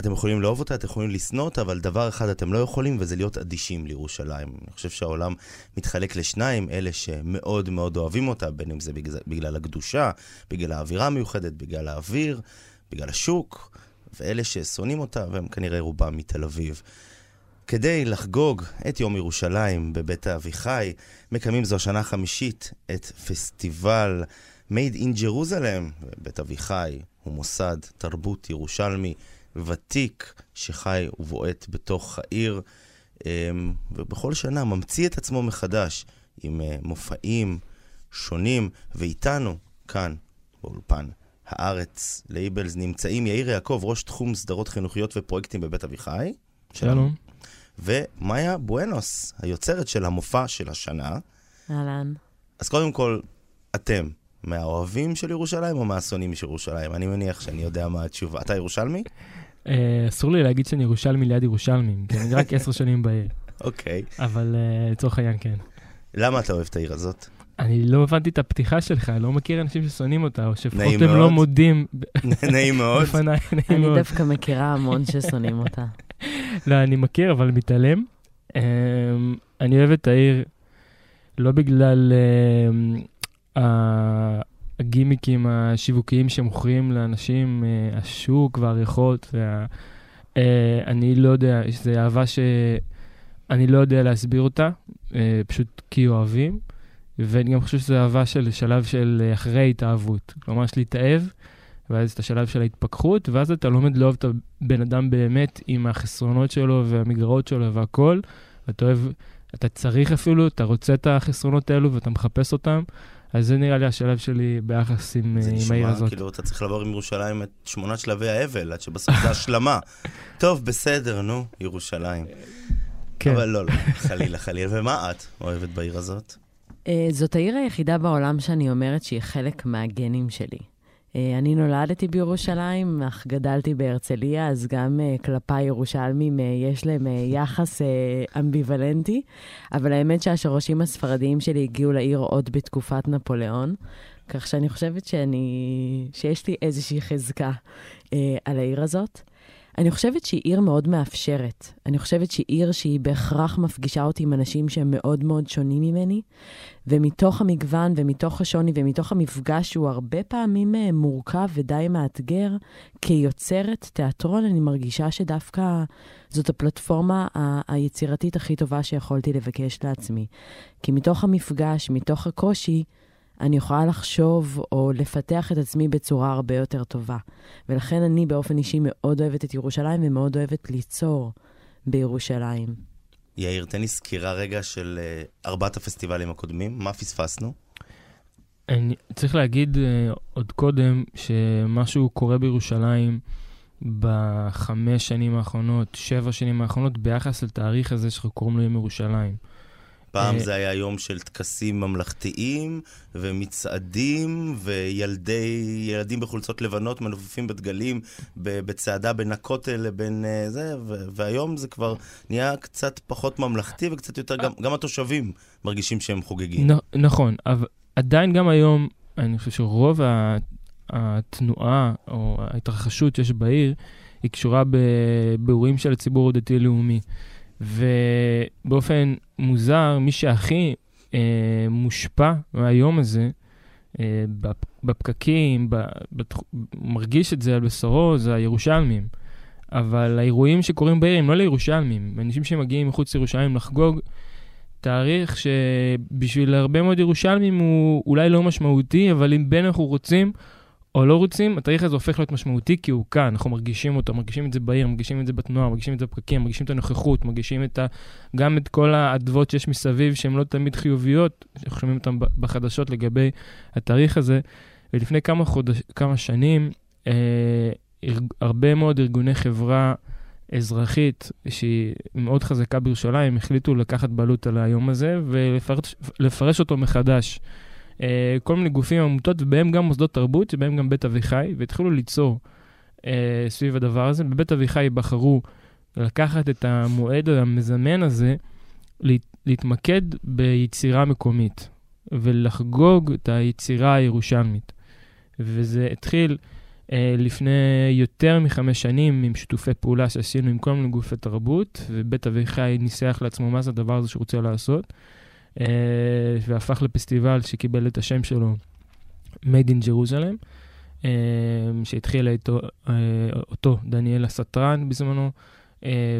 אתם יכולים לאהוב אותה, אתם יכולים לשנוא אותה, אבל דבר אחד אתם לא יכולים, וזה להיות אדישים לירושלים. אני חושב שהעולם מתחלק לשניים, אלה שמאוד מאוד אוהבים אותה, בין אם זה בגלל, בגלל הקדושה, בגלל האווירה המיוחדת, בגלל האוויר, בגלל השוק, ואלה ששונאים אותה, והם כנראה רובם מתל אביב. כדי לחגוג את יום ירושלים בבית אביחי, מקיימים זו השנה החמישית את פסטיבל Made in Jerusalem. בית אביחי הוא מוסד תרבות ירושלמי ותיק שחי ובועט בתוך העיר, אמ, ובכל שנה ממציא את עצמו מחדש עם אה, מופעים שונים, ואיתנו, כאן, באולפן הארץ לייבלס, נמצאים יאיר יעקב, ראש תחום סדרות חינוכיות ופרויקטים בבית אביחי. שלום. ומאיה בואנוס, היוצרת של המופע של השנה. אהלן. אז קודם כל, אתם מהאוהבים של ירושלים או מהשונאים של ירושלים? אני מניח שאני יודע מה התשובה. אתה ירושלמי? אה, אסור לי להגיד שאני ירושלמי ליד ירושלמים, כי אני רק עשר שנים בעיר. אוקיי. אבל אה, לצורך העניין כן. למה אתה אוהב את העיר הזאת? אני לא הבנתי את הפתיחה שלך, אני לא מכיר אנשים ששונאים אותה, או שלפחות נעים הם מאוד. לא מודים נעים מאוד. בפניי, נעים אני מאוד. דווקא מכירה המון ששונאים אותה. לא, אני מכיר, אבל מתעלם. אמ, אני אוהב את העיר לא בגלל אמ, הגימיקים השיווקיים שמוכרים לאנשים, אה, השוק והריחות, וה... אה, אני לא יודע, זו אהבה שאני לא יודע להסביר אותה, אה, פשוט כי אוהבים, ואני גם חושב שזו אהבה של שלב של אחרי התאהבות. כלומר, יש להתאהב, ואז את השלב של ההתפכחות, ואז אתה לומד לאהוב את הבן אדם באמת עם החסרונות שלו והמגרעות שלו והכל. אתה אוהב, אתה צריך אפילו, אתה רוצה את החסרונות האלו ואתה מחפש אותם. אז זה נראה לי השלב שלי ביחס עם, זה אה, עם העיר נשמע הזאת. כאילו אתה צריך לעבור עם ירושלים את שמונת שלבי האבל, עד שבסוף זה השלמה. טוב, בסדר, נו, ירושלים. כן. אבל לא, לא, חלילה, חלילה. ומה את אוהבת בעיר הזאת? אה, זאת העיר היחידה בעולם שאני אומרת שהיא חלק מהגנים שלי. אה, אני נולדתי בירושלים, אך גדלתי בהרצליה, אז גם אה, כלפיי ירושלמים אה, יש להם יחס אמביוולנטי, אבל האמת שהשורשים הספרדיים שלי הגיעו לעיר עוד בתקופת נפוליאון, כך שאני חושבת שאני, שיש לי איזושהי חזקה על העיר הזאת. אני חושבת שהיא עיר מאוד מאפשרת. אני חושבת שהיא עיר שהיא בהכרח מפגישה אותי עם אנשים שהם מאוד מאוד שונים ממני, ומתוך המגוון ומתוך השוני ומתוך המפגש שהוא הרבה פעמים אה, מורכב ודי מאתגר, כיוצרת תיאטרון אני מרגישה שדווקא זאת הפלטפורמה ה- היצירתית הכי טובה שיכולתי לבקש לעצמי. כי מתוך המפגש, מתוך הקושי, אני יכולה לחשוב או לפתח את עצמי בצורה הרבה יותר טובה. ולכן אני באופן אישי מאוד אוהבת את ירושלים ומאוד אוהבת ליצור בירושלים. יאיר, תן לי סקירה רגע של אה, ארבעת הפסטיבלים הקודמים, מה פספסנו? אני צריך להגיד uh, עוד קודם שמשהו קורה בירושלים בחמש שנים האחרונות, שבע שנים האחרונות, ביחס לתאריך הזה שאנחנו קוראים לו יום ירושלים. פעם אה, זה היה יום של טקסים ממלכתיים, ומצעדים, וילדי, ילדים בחולצות לבנות מנופפים בדגלים בצעדה בין הכותל לבין אה, זה, והיום זה כבר נהיה קצת פחות ממלכתי וקצת יותר, גם, גם התושבים מרגישים שהם חוגגים. נכון, אבל עדיין גם היום, אני חושב שרוב התנועה או ההתרחשות שיש בעיר, היא קשורה באירועים של הציבור הדתי-לאומי. ובאופן מוזר, מי שהכי אה, מושפע מהיום הזה, אה, בפ- בפקקים, ב- בתח- מרגיש את זה על בשרו, זה הירושלמים. אבל האירועים שקורים בעיר הם לא לירושלמים, אנשים שמגיעים מחוץ לירושלים לחגוג, תאריך שבשביל הרבה מאוד ירושלמים הוא אולי לא משמעותי, אבל אם בין אנחנו רוצים או לא רוצים, התאריך הזה הופך להיות משמעותי כי הוא כאן, אנחנו מרגישים אותו, מרגישים את זה בעיר, מרגישים את זה בתנועה, מרגישים את זה בפקקים, מרגישים את הנוכחות, מרגישים את ה... גם את כל האדוות שיש מסביב שהן לא תמיד חיוביות, שאנחנו שומעים אותן בחדשות לגבי התאריך הזה. ולפני כמה, חודש, כמה שנים, אה, הרבה מאוד ארגוני חברה אזרחית, שהיא מאוד חזקה בירושלים, החליטו לקחת בעלות על היום הזה ולפרש לפרש אותו מחדש. אה, כל מיני גופים, עמותות, ובהם גם מוסדות תרבות, שבהם גם בית אביחי, והתחילו ליצור אה, סביב הדבר הזה. בבית אביחי בחרו לקחת את המועד המזמן הזה, להת, להתמקד ביצירה מקומית, ולחגוג את היצירה הירושלמית. וזה התחיל אה, לפני יותר מחמש שנים, עם שיתופי פעולה שעשינו עם כל מיני גופי תרבות, ובית אביחי ניסח לעצמו מה זה הדבר הזה שהוא רוצה לעשות, והפך לפסטיבל שקיבל את השם שלו, Made in Jerusalem, אה, שהתחילה איתו, אותו דניאל הסטרן בזמנו,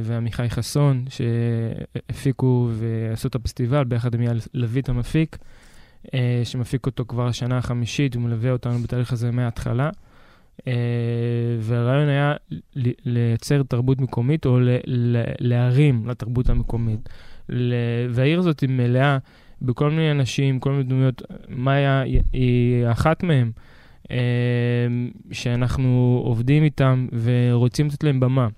ועמיחי חסון, שהפיקו ועשו את הפסטיבל ביחד עם יאל לויט המפיק, שמפיק אותו כבר השנה החמישית ומלווה אותנו בתהליך הזה מההתחלה. Uh, והרעיון היה לייצר תרבות מקומית או להרים לתרבות המקומית. והעיר הזאת היא מלאה בכל מיני אנשים, כל מיני דמויות. מאיה היא אחת מהם, uh, שאנחנו עובדים איתם ורוצים לתת להם במה.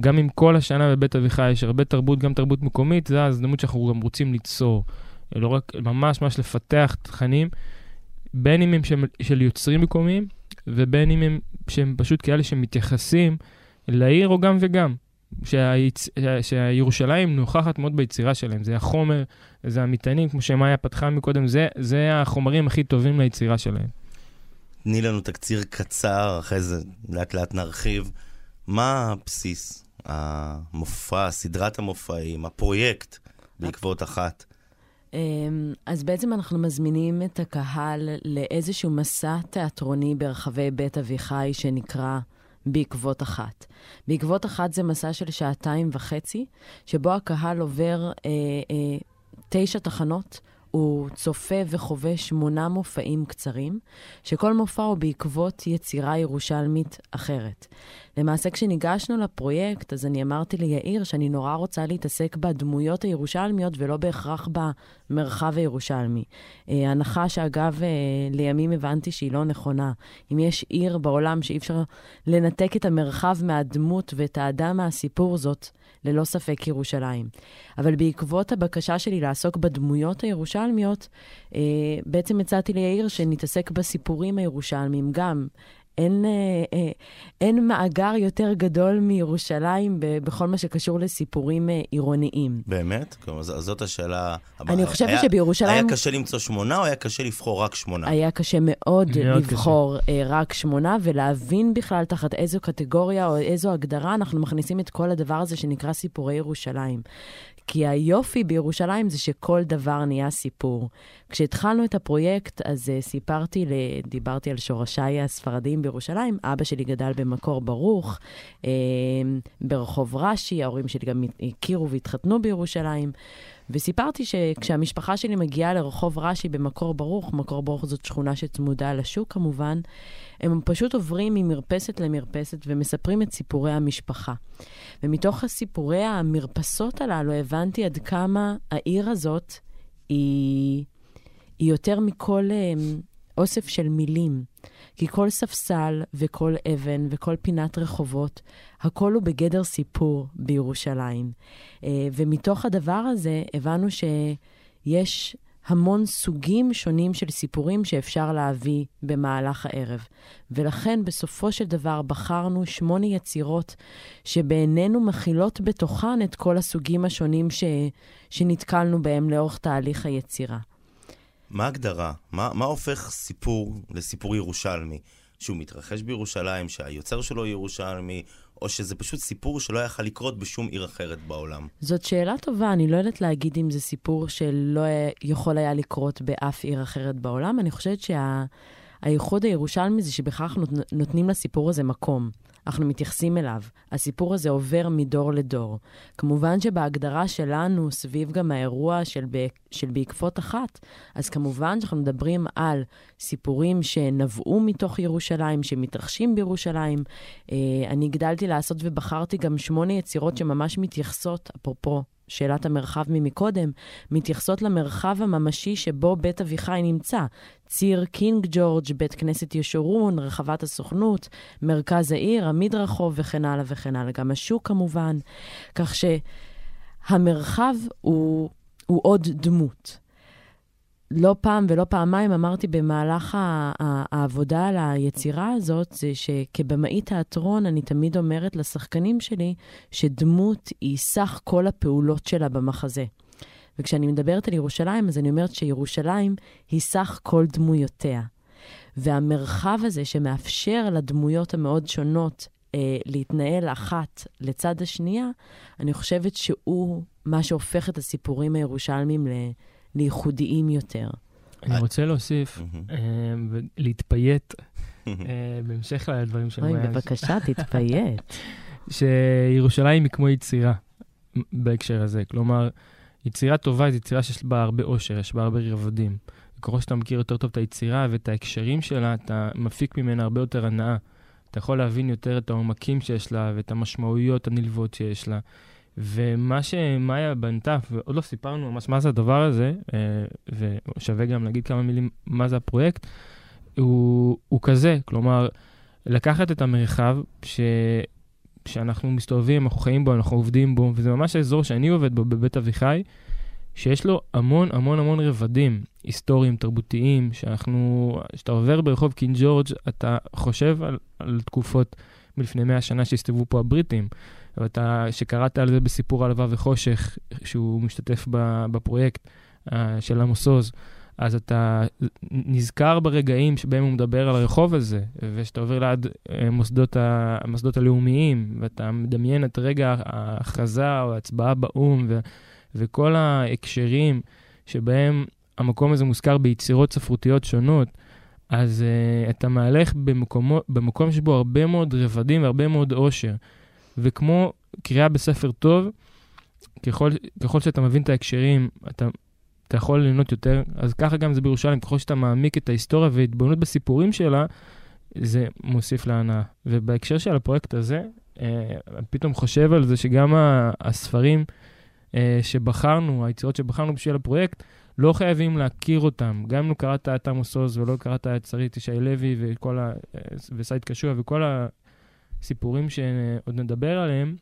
גם עם כל השנה בבית אביחי יש הרבה תרבות, גם תרבות מקומית, זו ההזדמנות שאנחנו גם רוצים ליצור. לא רק, ממש ממש לפתח תכנים, בין אם הם של, של יוצרים מקומיים, ובין אם הם, שהם פשוט כאלה שמתייחסים לעיר או גם וגם. שהיצ... שהירושלים נוכחת מאוד ביצירה שלהם, זה החומר, זה המטענים, כמו שמאיה פתחה מקודם, זה, זה החומרים הכי טובים ליצירה שלהם. תני לנו תקציר קצר, אחרי זה לאט לאט נרחיב. מה הבסיס, המופע, סדרת המופעים, הפרויקט בעקבות אחת? אמ, אז בעצם אנחנו מזמינים את הקהל לאיזשהו מסע תיאטרוני ברחבי בית אביחי שנקרא בעקבות אחת. בעקבות אחת זה מסע של שעתיים וחצי, שבו הקהל עובר אה, אה, תשע תחנות הוא צופה וחווה שמונה מופעים קצרים, שכל מופע הוא בעקבות יצירה ירושלמית אחרת. למעשה, כשניגשנו לפרויקט, אז אני אמרתי ליאיר שאני נורא רוצה להתעסק בדמויות הירושלמיות ולא בהכרח במרחב הירושלמי. אה, הנחה שאגב, אה, לימים הבנתי שהיא לא נכונה. אם יש עיר בעולם שאי אפשר לנתק את המרחב מהדמות ואת האדם מהסיפור, זאת ללא ספק ירושלים. אבל בעקבות הבקשה שלי לעסוק בדמויות הירושלמיות, אה, בעצם הצעתי ליאיר שנתעסק בסיפורים הירושלמיים גם. אין, אה, אה, אין מאגר יותר גדול מירושלים בכל מה שקשור לסיפורים אה, עירוניים. באמת? כלומר, זאת השאלה הבאה. אני חושבת היה, שבירושלים... היה קשה למצוא שמונה או היה קשה לבחור רק שמונה? היה קשה מאוד לבחור קשה. רק שמונה ולהבין בכלל תחת איזו קטגוריה או איזו הגדרה אנחנו מכניסים את כל הדבר הזה שנקרא סיפורי ירושלים. כי היופי בירושלים זה שכל דבר נהיה סיפור. כשהתחלנו את הפרויקט, אז uh, סיפרתי, דיברתי על שורשיי הספרדיים בירושלים. אבא שלי גדל במקור ברוך, uh, ברחוב רש"י, ההורים שלי גם הכירו והתחתנו בירושלים. וסיפרתי שכשהמשפחה שלי מגיעה לרחוב רש"י במקור ברוך, מקור ברוך זאת שכונה שצמודה לשוק כמובן, הם פשוט עוברים ממרפסת למרפסת ומספרים את סיפורי המשפחה. ומתוך הסיפורי המרפסות הללו הבנתי עד כמה העיר הזאת היא, היא יותר מכל um, אוסף של מילים. כי כל ספסל וכל אבן וכל פינת רחובות, הכל הוא בגדר סיפור בירושלים. Uh, ומתוך הדבר הזה הבנו שיש המון סוגים שונים של סיפורים שאפשר להביא במהלך הערב. ולכן בסופו של דבר בחרנו שמונה יצירות שבעינינו מכילות בתוכן את כל הסוגים השונים ש... שנתקלנו בהם לאורך תהליך היצירה. מה ההגדרה? מה, מה הופך סיפור לסיפור ירושלמי? שהוא מתרחש בירושלים, שהיוצר שלו ירושלמי, או שזה פשוט סיפור שלא יכל לקרות בשום עיר אחרת בעולם? זאת שאלה טובה, אני לא יודעת להגיד אם זה סיפור שלא יכול היה לקרות באף עיר אחרת בעולם. אני חושבת שהייחוד שה... הירושלמי זה שבכך נותנים לסיפור הזה מקום. אנחנו מתייחסים אליו. הסיפור הזה עובר מדור לדור. כמובן שבהגדרה שלנו, סביב גם האירוע של, ב... של בעקבות אחת, אז כמובן שאנחנו מדברים על סיפורים שנבעו מתוך ירושלים, שמתרחשים בירושלים. אה, אני גדלתי לעשות ובחרתי גם שמונה יצירות שממש מתייחסות, אפרופו שאלת המרחב ממקודם, מתייחסות למרחב הממשי שבו בית אביחי נמצא. ציר קינג ג'ורג', בית כנסת ישורון, רחבת הסוכנות, מרכז העיר, המדרחוב וכן הלאה וכן הלאה. גם השוק כמובן. כך שהמרחב הוא, הוא עוד דמות. לא פעם ולא פעמיים אמרתי במהלך העבודה על היצירה הזאת, זה שכבמאית תיאטרון אני תמיד אומרת לשחקנים שלי שדמות היא סך כל הפעולות שלה במחזה. וכשאני מדברת על ירושלים, אז אני אומרת שירושלים היא סך כל דמויותיה. והמרחב הזה שמאפשר לדמויות המאוד שונות אה, להתנהל אחת לצד השנייה, אני חושבת שהוא מה שהופך את הסיפורים הירושלמיים ל, לייחודיים יותר. אני רוצה להוסיף, אה, להתפייט, אה, בהמשך לדברים של אוי, בבקשה, תתפייט. שירושלים היא כמו יצירה בהקשר הזה. כלומר, יצירה טובה היא יצירה שיש בה הרבה אושר, יש בה הרבה רבדים. ככל שאתה מכיר יותר טוב את היצירה ואת ההקשרים שלה, אתה מפיק ממנה הרבה יותר הנאה. אתה יכול להבין יותר את העומקים שיש לה ואת המשמעויות הנלוות שיש לה. ומה שמאיה בנתה, ועוד לא סיפרנו ממש מה זה הדבר הזה, אה, ושווה גם להגיד כמה מילים מה זה הפרויקט, הוא, הוא כזה, כלומר, לקחת את המרחב ש... שאנחנו מסתובבים, אנחנו חיים בו, אנחנו עובדים בו, וזה ממש האזור שאני עובד בו בבית אביחי, שיש לו המון המון המון רבדים היסטוריים, תרבותיים, שאנחנו, כשאתה עובר ברחוב קינג ג'ורג', אתה חושב על, על תקופות מלפני 100 שנה שהסתובבו פה הבריטים, ואתה, שקראת על זה בסיפור הלווה וחושך, שהוא משתתף בפרויקט uh, של עמוס עוז. אז אתה נזכר ברגעים שבהם הוא מדבר על הרחוב הזה, וכשאתה עובר ליד אה, מוסדות המוסדות הלאומיים, ואתה מדמיין את רגע ההכרזה או ההצבעה באו"ם, ו, וכל ההקשרים שבהם המקום הזה מוזכר ביצירות ספרותיות שונות, אז uh, אתה מהלך במקומו, במקום שבו הרבה מאוד רבדים והרבה מאוד עושר. וכמו קריאה בספר טוב, ככל, ככל שאתה מבין את ההקשרים, אתה אתה יכול ליהנות יותר. אז ככה גם זה בירושלים, ככל שאתה מעמיק את ההיסטוריה והתבוננות בסיפורים שלה, זה מוסיף להנאה. ובהקשר של הפרויקט הזה, אה, פתאום חושב על זה שגם הספרים אה, שבחרנו, היצירות שבחרנו בשביל הפרויקט, לא חייבים להכיר אותם. גם אם לא קראת את עמוס עוז ולא קראת את שרית ישי לוי וכל ה... וסייד קשוע וכל הסיפורים שעוד נדבר עליהם,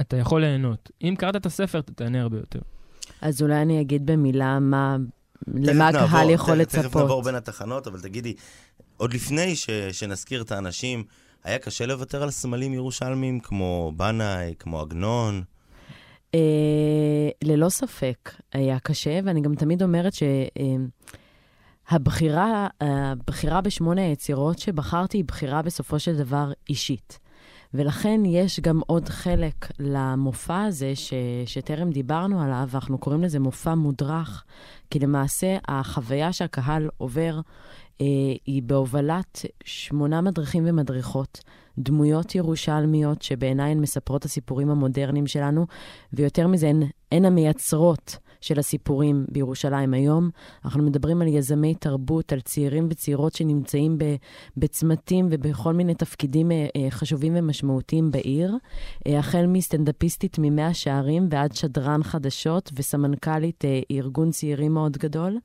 אתה יכול ליהנות. אם קראת את הספר, אתה תהנה הרבה יותר. אז אולי אני אגיד במילה מה, למה הקהל יכול לצפות. תכף נעבור בין התחנות, אבל תגידי, עוד לפני ש, שנזכיר את האנשים, היה קשה לוותר על סמלים ירושלמיים כמו בנאי, כמו עגנון? אה, ללא ספק היה קשה, ואני גם תמיד אומרת שהבחירה אה, הבחירה בשמונה היצירות שבחרתי היא בחירה בסופו של דבר אישית. ולכן יש גם עוד חלק למופע הזה ש, שטרם דיברנו עליו, ואנחנו קוראים לזה מופע מודרך, כי למעשה החוויה שהקהל עובר אה, היא בהובלת שמונה מדריכים ומדריכות, דמויות ירושלמיות שבעיניי הן מספרות הסיפורים המודרניים שלנו, ויותר מזה, הן המייצרות של הסיפורים בירושלים היום. אנחנו מדברים על יזמי תרבות, על צעירים וצעירות שנמצאים בצמתים ובכל מיני תפקידים אה, אה, חשובים ומשמעותיים בעיר, אה, החל מסטנדאפיסטית ממאה שערים ועד שדרן חדשות וסמנכ"לית ארגון צעירים מאוד גדול.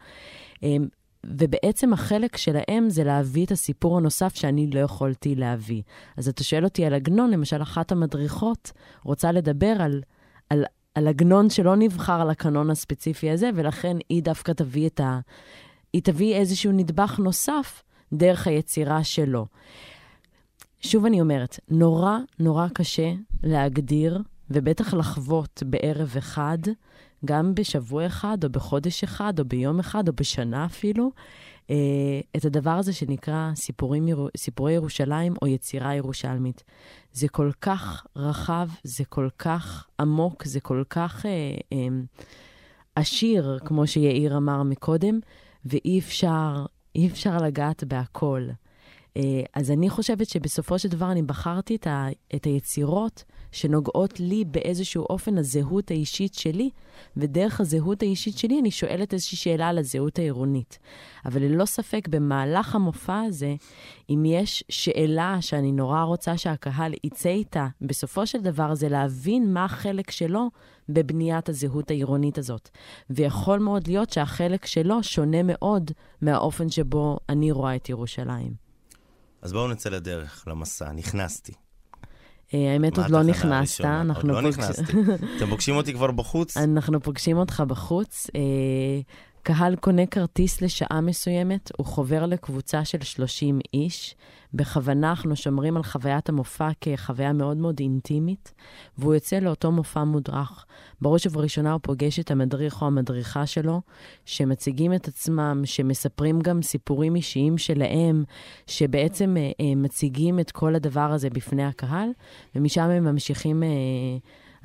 ובעצם החלק שלהם זה להביא את הסיפור הנוסף שאני לא יכולתי להביא. אז אתה שואל אותי על עגנון, למשל, אחת המדריכות רוצה לדבר על, על על עגנון שלא נבחר לקנון הספציפי הזה, ולכן היא דווקא תביא את ה... היא תביא איזשהו נדבך נוסף דרך היצירה שלו. שוב אני אומרת, נורא נורא קשה להגדיר, ובטח לחוות בערב אחד, גם בשבוע אחד, או בחודש אחד, או ביום אחד, או בשנה אפילו, את הדבר הזה שנקרא סיפורים, סיפורי ירושלים או יצירה ירושלמית. זה כל כך רחב, זה כל כך עמוק, זה כל כך אה, אה, עשיר, כמו שיאיר אמר מקודם, ואי אפשר, אי אפשר לגעת בהכל. אה, אז אני חושבת שבסופו של דבר אני בחרתי את, ה, את היצירות שנוגעות לי באיזשהו אופן הזהות האישית שלי, ודרך הזהות האישית שלי אני שואלת איזושהי שאלה על הזהות העירונית. אבל ללא ספק, במהלך המופע הזה, אם יש שאלה שאני נורא רוצה שהקהל יצא איתה, בסופו של דבר זה להבין מה החלק שלו בבניית הזהות העירונית הזאת. ויכול מאוד להיות שהחלק שלו שונה מאוד מהאופן שבו אני רואה את ירושלים. אז בואו נצא לדרך, למסע. נכנסתי. אה, האמת, עוד לא נכנסת. עוד לא נכנסתי. אתם פוגשים אותי כבר בחוץ? אנחנו פוגשים אותך בחוץ. אה, קהל קונה כרטיס לשעה מסוימת, הוא חובר לקבוצה של 30 איש. בכוונה אנחנו שומרים על חוויית המופע כחוויה מאוד מאוד אינטימית, והוא יוצא לאותו מופע מודרך. בראש ובראשונה הוא פוגש את המדריך או המדריכה שלו, שמציגים את עצמם, שמספרים גם סיפורים אישיים שלהם, שבעצם אה, אה, מציגים את כל הדבר הזה בפני הקהל, ומשם הם ממשיכים... אה,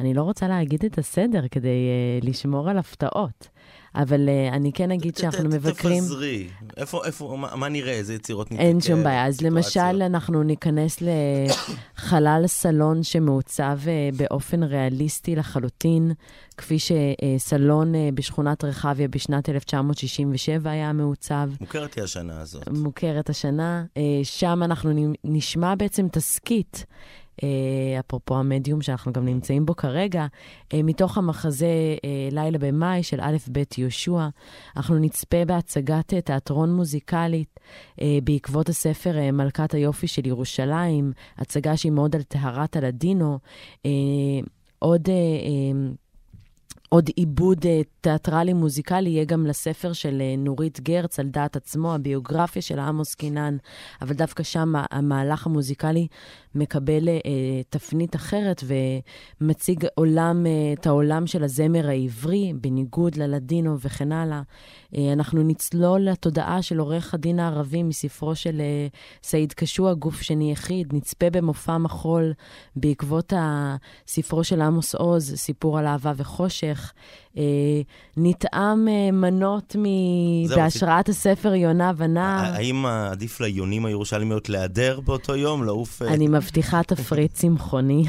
אני לא רוצה להגיד את הסדר כדי uh, לשמור על הפתעות, אבל uh, אני כן אגיד שאנחנו מבקרים... תפזרי. איפה, איפה, מה, מה נראה? איזה יצירות ניתקל? אין שום בעיה. אז למשל, אנחנו ניכנס לחלל סלון שמעוצב uh, באופן ריאליסטי לחלוטין, כפי שסלון uh, בשכונת רחביה בשנת 1967 היה מעוצב. מוכרת היא השנה הזאת. מוכרת השנה. Uh, שם אנחנו נשמע בעצם תסכית. אה, אפרופו המדיום שאנחנו גם נמצאים בו כרגע, אה, מתוך המחזה אה, לילה במאי של א' ב' יהושע. אנחנו נצפה בהצגת תיאטרון מוזיקלית בעקבות הספר מלכת היופי של ירושלים, הצגה שהיא מאוד על טהרת הלדינו. עוד עוד עיבוד אה, תיאטרלי מוזיקלי יהיה גם לספר של אה, נורית גרץ על דעת עצמו, הביוגרפיה של עמוס קינן, אבל דווקא שם המהלך המוזיקלי מקבל אה, תפנית אחרת ומציג עולם, את העולם של הזמר העברי, בניגוד ללדינו וכן הלאה. אנחנו נצלול לתודעה של עורך הדין הערבי מספרו של סעיד קשוע, גוף שני יחיד, נצפה במופע מחול בעקבות ספרו של עמוס עוז, סיפור על אהבה וחושך. אה, נטעם אה, מנות מ... בהשראת הספר יונה ונער. האם עדיף ליונים הירושלמיות להיעדר באותו יום, לעוף... אה? אני מבטיחה תפריט צמחוני.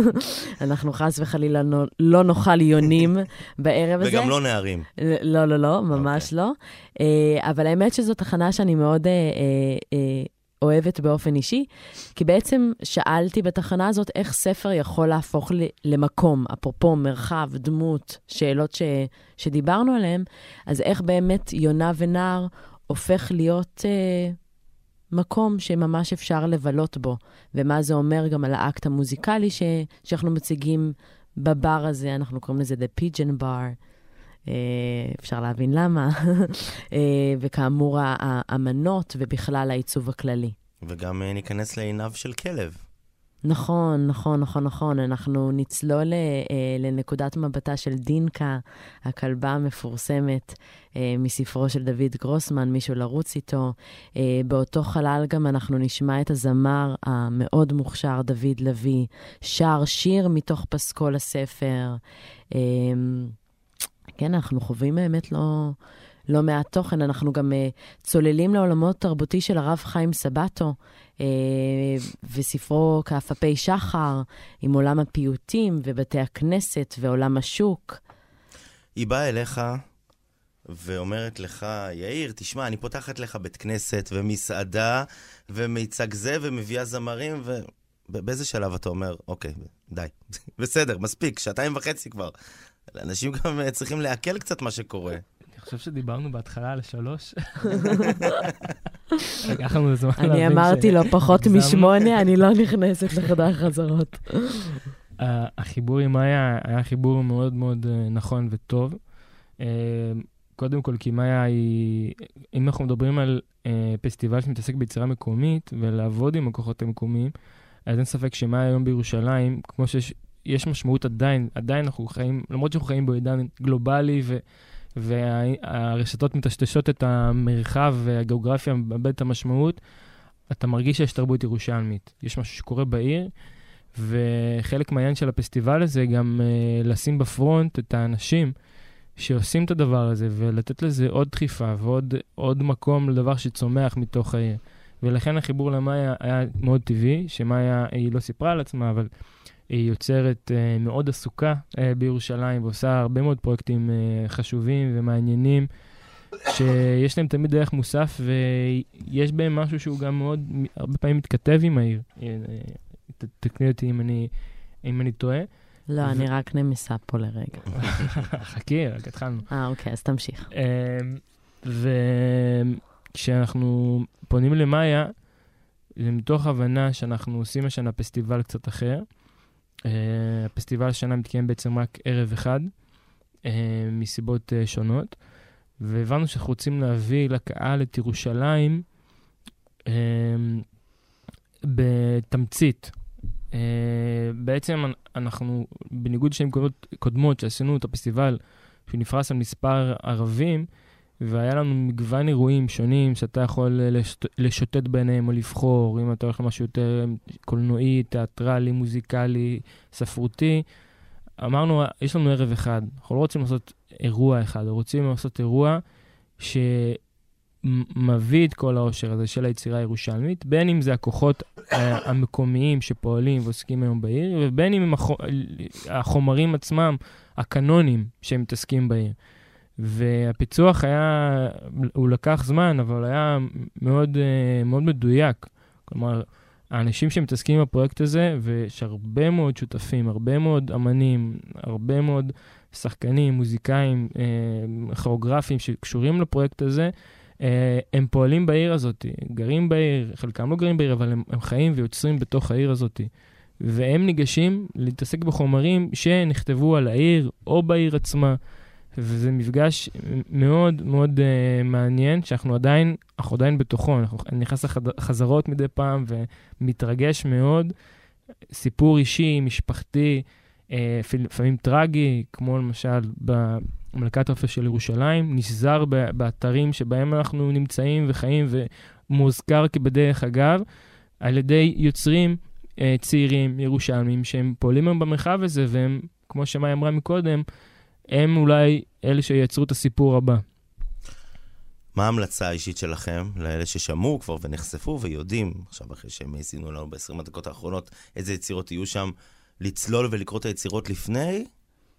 אנחנו חס וחלילה לא, לא נאכל יונים בערב הזה. וגם לא נערים. לא, לא, לא, ממש okay. אוקיי. לא. אבל האמת שזו תחנה שאני מאוד... אוהבת באופן אישי, כי בעצם שאלתי בתחנה הזאת איך ספר יכול להפוך למקום, אפרופו מרחב, דמות, שאלות ש, שדיברנו עליהן, אז איך באמת יונה ונער הופך להיות אה, מקום שממש אפשר לבלות בו, ומה זה אומר גם על האקט המוזיקלי ש, שאנחנו מציגים בבר הזה, אנחנו קוראים לזה The Pigeon Bar. אה, אפשר להבין למה, אה, וכאמור, האמנות ובכלל העיצוב הכללי. וגם אה, ניכנס לעיניו של כלב. נכון, נכון, נכון, נכון. אנחנו נצלול לנקודת מבטה של דינקה, הכלבה המפורסמת מספרו של דוד גרוסמן, מישהו לרוץ איתו. באותו חלל גם אנחנו נשמע את הזמר המאוד מוכשר דוד לביא, שר שיר מתוך פסקול הספר. כן, אנחנו חווים באמת לא, לא מעט תוכן. אנחנו גם uh, צוללים לעולמות תרבותי של הרב חיים סבטו, uh, וספרו כאפפי שחר, עם עולם הפיוטים ובתי הכנסת ועולם השוק. היא באה אליך ואומרת לך, יאיר, תשמע, אני פותחת לך בית כנסת ומסעדה ומיצג זה ומביאה זמרים, ו... באיזה שלב אתה אומר, אוקיי, די, בסדר, מספיק, שעתיים וחצי כבר. אנשים גם אה, צריכים לעכל קצת מה שקורה. אני חושב שדיברנו בהתחלה על שלוש. לקח לנו זמן להבין ש... אני אמרתי לו פחות משמונה, אני לא נכנסת לחדר חזרות. החיבור עם מאיה היה חיבור מאוד מאוד אה, נכון וטוב. אה, קודם כל, כי מאיה היא, אם אנחנו מדברים על פסטיבל שמתעסק ביצירה מקומית ולעבוד עם הכוחות המקומיים, אז אין ספק שמאיה היום בירושלים, כמו שיש יש משמעות עדיין, עדיין אנחנו חיים, למרות שאנחנו חיים בעידן גלובלי ו, והרשתות מטשטשות את המרחב והגיאוגרפיה, מאבד את המשמעות, אתה מרגיש שיש תרבות ירושלמית. יש משהו שקורה בעיר, וחלק מהעניין של הפסטיבל הזה גם uh, לשים בפרונט את האנשים שעושים את הדבר הזה, ולתת לזה עוד דחיפה ועוד מקום לדבר שצומח מתוך העיר. ולכן החיבור למאיה היה מאוד טבעי, שמאיה, היא לא סיפרה על עצמה, אבל היא יוצרת uh, מאוד עסוקה uh, בירושלים ועושה הרבה מאוד פרויקטים uh, חשובים ומעניינים, שיש להם תמיד דרך מוסף ויש בהם משהו שהוא גם מאוד, הרבה פעמים מתכתב עם העיר. תקני אותי אם אני, אם אני טועה. לא, ו... אני רק נמסה פה לרגע. חכי, רק התחלנו. אה, אוקיי, אז תמשיך. וכשאנחנו פונים למאיה, זה מתוך הבנה שאנחנו עושים השנה פסטיבל קצת אחר. Uh, הפסטיבל השנה מתקיים בעצם רק ערב אחד, uh, מסיבות uh, שונות, והבנו שאנחנו רוצים להביא לקהל את ירושלים אה, בתמצית. אה, בעצם אנחנו, בניגוד לשנים קודמות שעשינו את הפסטיבל, שנפרס על מספר ערבים, והיה לנו מגוון אירועים שונים שאתה יכול לשוט, לשוטט ביניהם או לבחור, אם אתה הולך למשהו יותר קולנועי, תיאטרלי, מוזיקלי, ספרותי. אמרנו, יש לנו ערב אחד, אנחנו לא רוצים לעשות אירוע אחד, אנחנו רוצים לעשות אירוע שמביא את כל העושר הזה של היצירה הירושלמית, בין אם זה הכוחות המקומיים שפועלים ועוסקים היום בעיר, ובין אם הם החומרים עצמם, הקנונים שהם מתעסקים בעיר. והפיצוח היה, הוא לקח זמן, אבל היה מאוד, מאוד מדויק. כלומר, האנשים שמתעסקים בפרויקט הזה, ויש הרבה מאוד שותפים, הרבה מאוד אמנים, הרבה מאוד שחקנים, מוזיקאים, אה, כוריאוגרפים שקשורים לפרויקט הזה, אה, הם פועלים בעיר הזאת, גרים בעיר, חלקם לא גרים בעיר, אבל הם, הם חיים ויוצרים בתוך העיר הזאת. והם ניגשים להתעסק בחומרים שנכתבו על העיר או בעיר עצמה. וזה מפגש מאוד מאוד uh, מעניין, שאנחנו עדיין, אנחנו עדיין בתוכו, אנחנו, אני נכנס לחזרות מדי פעם ומתרגש מאוד. סיפור אישי, משפחתי, uh, לפעמים טרגי, כמו למשל במלכת האופי של ירושלים, נשזר באתרים שבהם אנחנו נמצאים וחיים ומוזכר כבדרך אגב, על ידי יוצרים uh, צעירים, ירושלמים, שהם פועלים היום במרחב הזה, והם, כמו שמאי אמרה מקודם, הם אולי אלה שייצרו את הסיפור הבא. מה ההמלצה האישית שלכם לאלה ששמעו כבר ונחשפו ויודעים, עכשיו אחרי שהם האזינו לנו ב-20 הדקות האחרונות, איזה יצירות יהיו שם, לצלול ולקרוא את היצירות לפני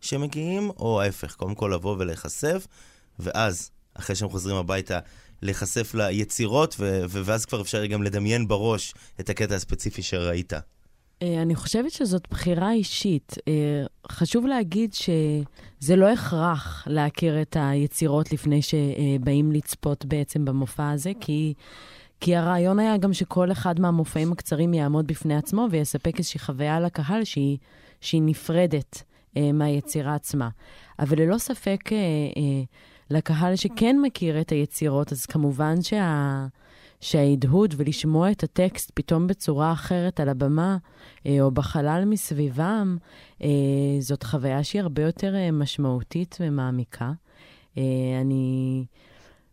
שהם מגיעים, או ההפך, קודם כל לבוא ולהיחשף, ואז, אחרי שהם חוזרים הביתה, להיחשף ליצירות, ו- ואז כבר אפשר גם לדמיין בראש את הקטע הספציפי שראית. אה, אני חושבת שזאת בחירה אישית. אה, חשוב להגיד שזה לא הכרח להכיר את היצירות לפני שבאים לצפות בעצם במופע הזה, כי, כי הרעיון היה גם שכל אחד מהמופעים הקצרים יעמוד בפני עצמו ויספק איזושהי חוויה לקהל שהיא, שהיא נפרדת אה, מהיצירה עצמה. אבל ללא ספק, לקהל שכן מכיר את היצירות, אז כמובן שה... שההדהוד ולשמוע את הטקסט פתאום בצורה אחרת על הבמה אה, או בחלל מסביבם, אה, זאת חוויה שהיא הרבה יותר אה, משמעותית ומעמיקה. אני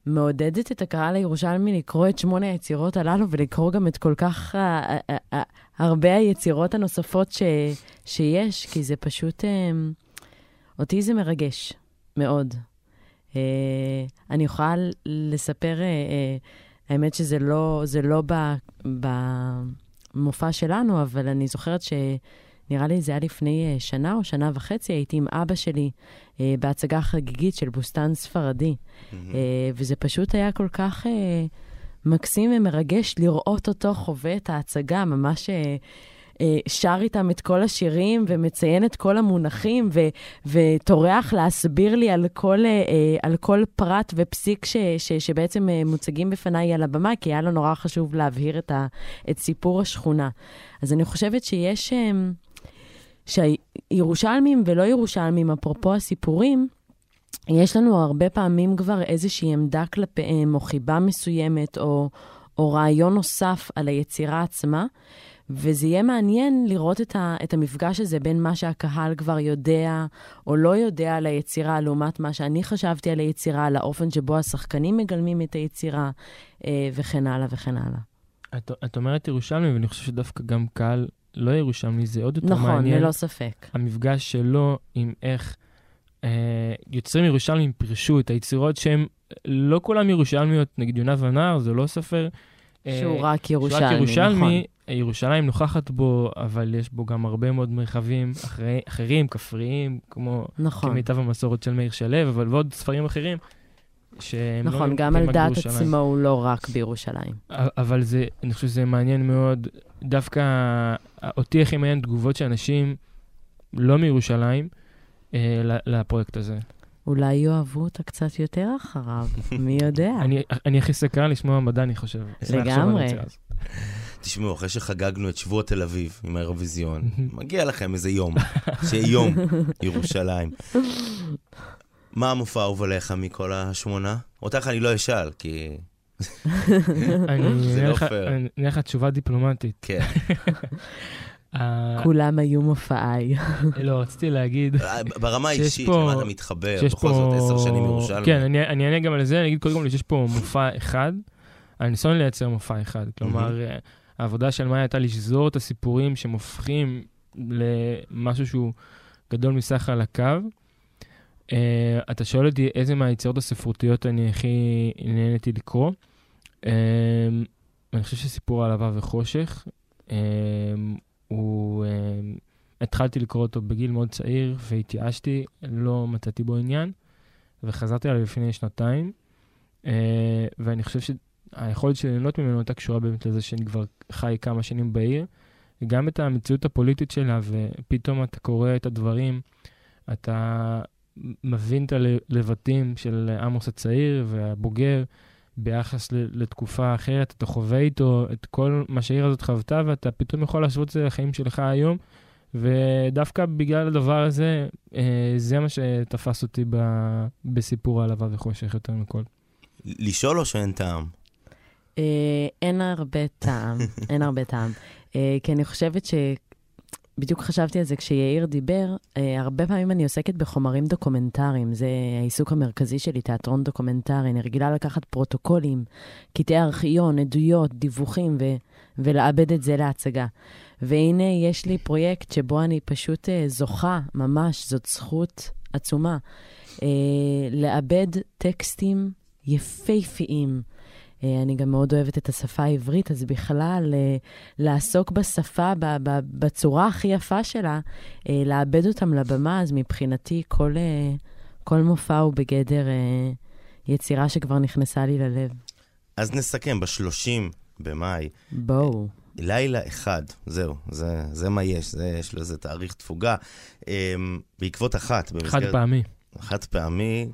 מעודדת את הקהל הירושלמי לקרוא את שמונה היצירות הללו ולקרוא גם את כל כך הרבה היצירות הנוספות ש, שיש, כי זה פשוט, אותי זה מרגש מאוד. אני יכולה לספר האמת שזה לא, לא במופע שלנו, אבל אני זוכרת שנראה לי זה היה לפני אה, שנה או שנה וחצי, הייתי עם אבא שלי אה, בהצגה חגיגית של בוסתן ספרדי. Mm-hmm. אה, וזה פשוט היה כל כך אה, מקסים ומרגש לראות אותו חווה את ההצגה, ממש... אה, שר איתם את כל השירים ומציין את כל המונחים ו, וטורח להסביר לי על כל, אה, אה, על כל פרט ופסיק ש, ש, שבעצם מוצגים בפניי על הבמה, כי היה לו נורא חשוב להבהיר את, ה, את סיפור השכונה. אז אני חושבת שיש... שירושלמים ולא ירושלמים, אפרופו הסיפורים, יש לנו הרבה פעמים כבר איזושהי עמדה כלפיהם, או חיבה מסוימת, או, או רעיון נוסף על היצירה עצמה. וזה יהיה מעניין לראות את, ה, את המפגש הזה בין מה שהקהל כבר יודע או לא יודע על היצירה, לעומת מה שאני חשבתי על היצירה, על האופן שבו השחקנים מגלמים את היצירה, אה, וכן הלאה וכן הלאה. את, את אומרת ירושלמי, ואני חושב שדווקא גם קהל לא ירושלמי, זה עוד יותר נכון, מעניין. נכון, ללא ספק. המפגש שלו עם איך אה, יוצרים ירושלמים פירשו את היצירות שהם לא כולם ירושלמיות, נגיד יונה ונער, זה לא ספר. אה, שהוא רק ירושלמי, שהוא רק ירושלמי, נכון. ירושלים נוכחת בו, אבל יש בו גם הרבה מאוד מרחבים אחרי, אחרים, כפריים, כמו נכון. כמיטב המסורת של מאיר שלו, אבל ועוד ספרים אחרים. שהם לא נכון, לא גם על דעת עצמו הוא לא רק בירושלים. אבל זה, אני חושב שזה מעניין מאוד, דווקא אותי הכי מעניין תגובות של אנשים לא מירושלים אה, לפרויקט הזה. אולי יאהבו אותה קצת יותר אחריו, מי יודע. אני, אני הכי סקרן לשמוע מדע, אני חושב. לגמרי. תשמעו, אחרי שחגגנו את שבוע תל אביב עם האירוויזיון, מגיע לכם איזה יום, שיהיה יום ירושלים. מה המופע האהוב עליך מכל השמונה? אותך אני לא אשאל, כי... אני זה לא פייר. אני אענה לך תשובה דיפלומטית. כן. אה, כולם היו מופעיי. לא, רציתי להגיד... ברמה שיש האישית, פה- למה אתה מתחבר? בכל זאת, עשר שנים ירושלמי. כן, אני אני אענה גם על זה, אני אגיד קודם כל שיש פה מופע אחד, הניסיון לייצר מופע אחד. כלומר, אה, העבודה של מאיה הייתה לשזור את הסיפורים שהם הופכים למשהו שהוא גדול מסך על הקו. אה, אתה שואל אותי איזה מהיצירות הספרותיות אני הכי נהניתי לקרוא. אה, אני חושב שסיפור העלבה וחושך, אה, הוא... אה, התחלתי לקרוא אותו בגיל מאוד צעיר והתייאשתי, לא מצאתי בו עניין, וחזרתי אליו לפני שנתיים, אה, ואני חושב שהיכולת שלי ליהנות ממנו הייתה קשורה באמת לזה שאני כבר חי כמה שנים בעיר, וגם את המציאות הפוליטית שלה, ופתאום אתה קורא את הדברים, אתה מבין את הלבטים של עמוס הצעיר והבוגר ביחס לתקופה אחרת, אתה חווה איתו את כל מה שהעיר הזאת חוותה, ואתה פתאום יכול להשוות את זה לחיים שלך היום. ודווקא בגלל הדבר הזה, אה, זה מה שתפס אותי ב- בסיפור העלבה וחושך יותר מכל. לשאול או שאין טעם? אה, אין הרבה טעם, אין הרבה טעם. אה, כי אני חושבת ש... בדיוק חשבתי על זה כשיאיר דיבר, אה, הרבה פעמים אני עוסקת בחומרים דוקומנטריים, זה העיסוק המרכזי שלי, תיאטרון דוקומנטרי. אני רגילה לקחת פרוטוקולים, קטעי ארכיון, עדויות, דיווחים, ו- ולעבד את זה להצגה. והנה, יש לי פרויקט שבו אני פשוט אה, זוכה, ממש, זאת זכות עצומה, אה, לעבד טקסטים יפהפיים. אה, אני גם מאוד אוהבת את השפה העברית, אז בכלל, אה, לעסוק בשפה בצורה הכי יפה שלה, אה, לעבד אותם לבמה, אז מבחינתי כל, כל מופע הוא בגדר יצירה שכבר נכנסה לי ללב. אז נסכם, ב-30 במאי, בואו. לילה אחד, זהו, זה, זה מה יש, זה, יש לו איזה תאריך תפוגה. בעקבות אחת, חד פעמי. חד פעמי,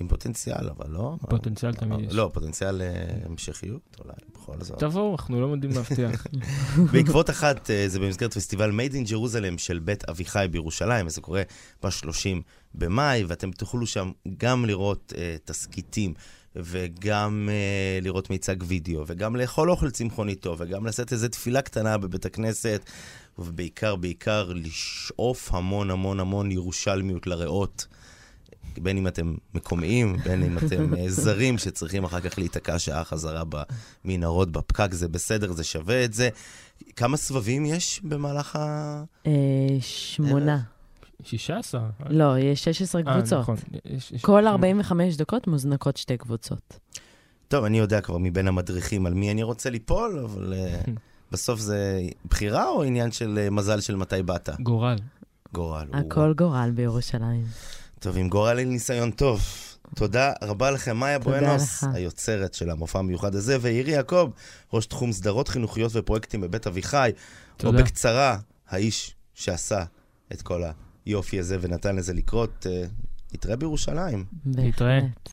עם פוטנציאל, אבל לא? פוטנציאל תמיד יש. לא, פוטנציאל להמשכיות, אולי, בכל זאת. תבואו, אנחנו לא יודעים להבטיח. בעקבות אחת, אה, זה במסגרת פסטיבל Made in Jerusalem של בית אביחי בירושלים, וזה קורה ב-30 במאי, ואתם תוכלו שם גם לראות uh, תסכיתים, וגם uh, לראות מיצג וידאו, וגם לאכול אוכל צמחוני טוב, וגם לשאת איזו תפילה קטנה בבית הכנסת, ובעיקר, בעיקר לשאוף המון המון המון ירושלמיות לריאות. בין אם אתם מקומיים, בין אם אתם אה, זרים שצריכים אחר כך להיתקע שעה חזרה במנהרות, בפקק, זה בסדר, זה שווה את זה. כמה סבבים יש במהלך ה... אה, שמונה. 16? לא, יש 16 אה, קבוצות. נכון. כל 45 דקות מוזנקות שתי קבוצות. טוב, אני יודע כבר מבין המדריכים על מי אני רוצה ליפול, אבל בסוף זה בחירה או עניין של מזל של מתי באת? גורל. גורל. הכל גורל בירושלים. טוב, עם גורל אין ניסיון טוב. תודה רבה לכם, מאיה בואנוס. היוצרת של המופע המיוחד הזה, וירי יעקב, ראש תחום סדרות חינוכיות ופרויקטים בבית אביחי, או תודה. בקצרה, האיש שעשה את כל היופי הזה ונתן לזה לקרות. אה, נתראה בירושלים. בהחלט.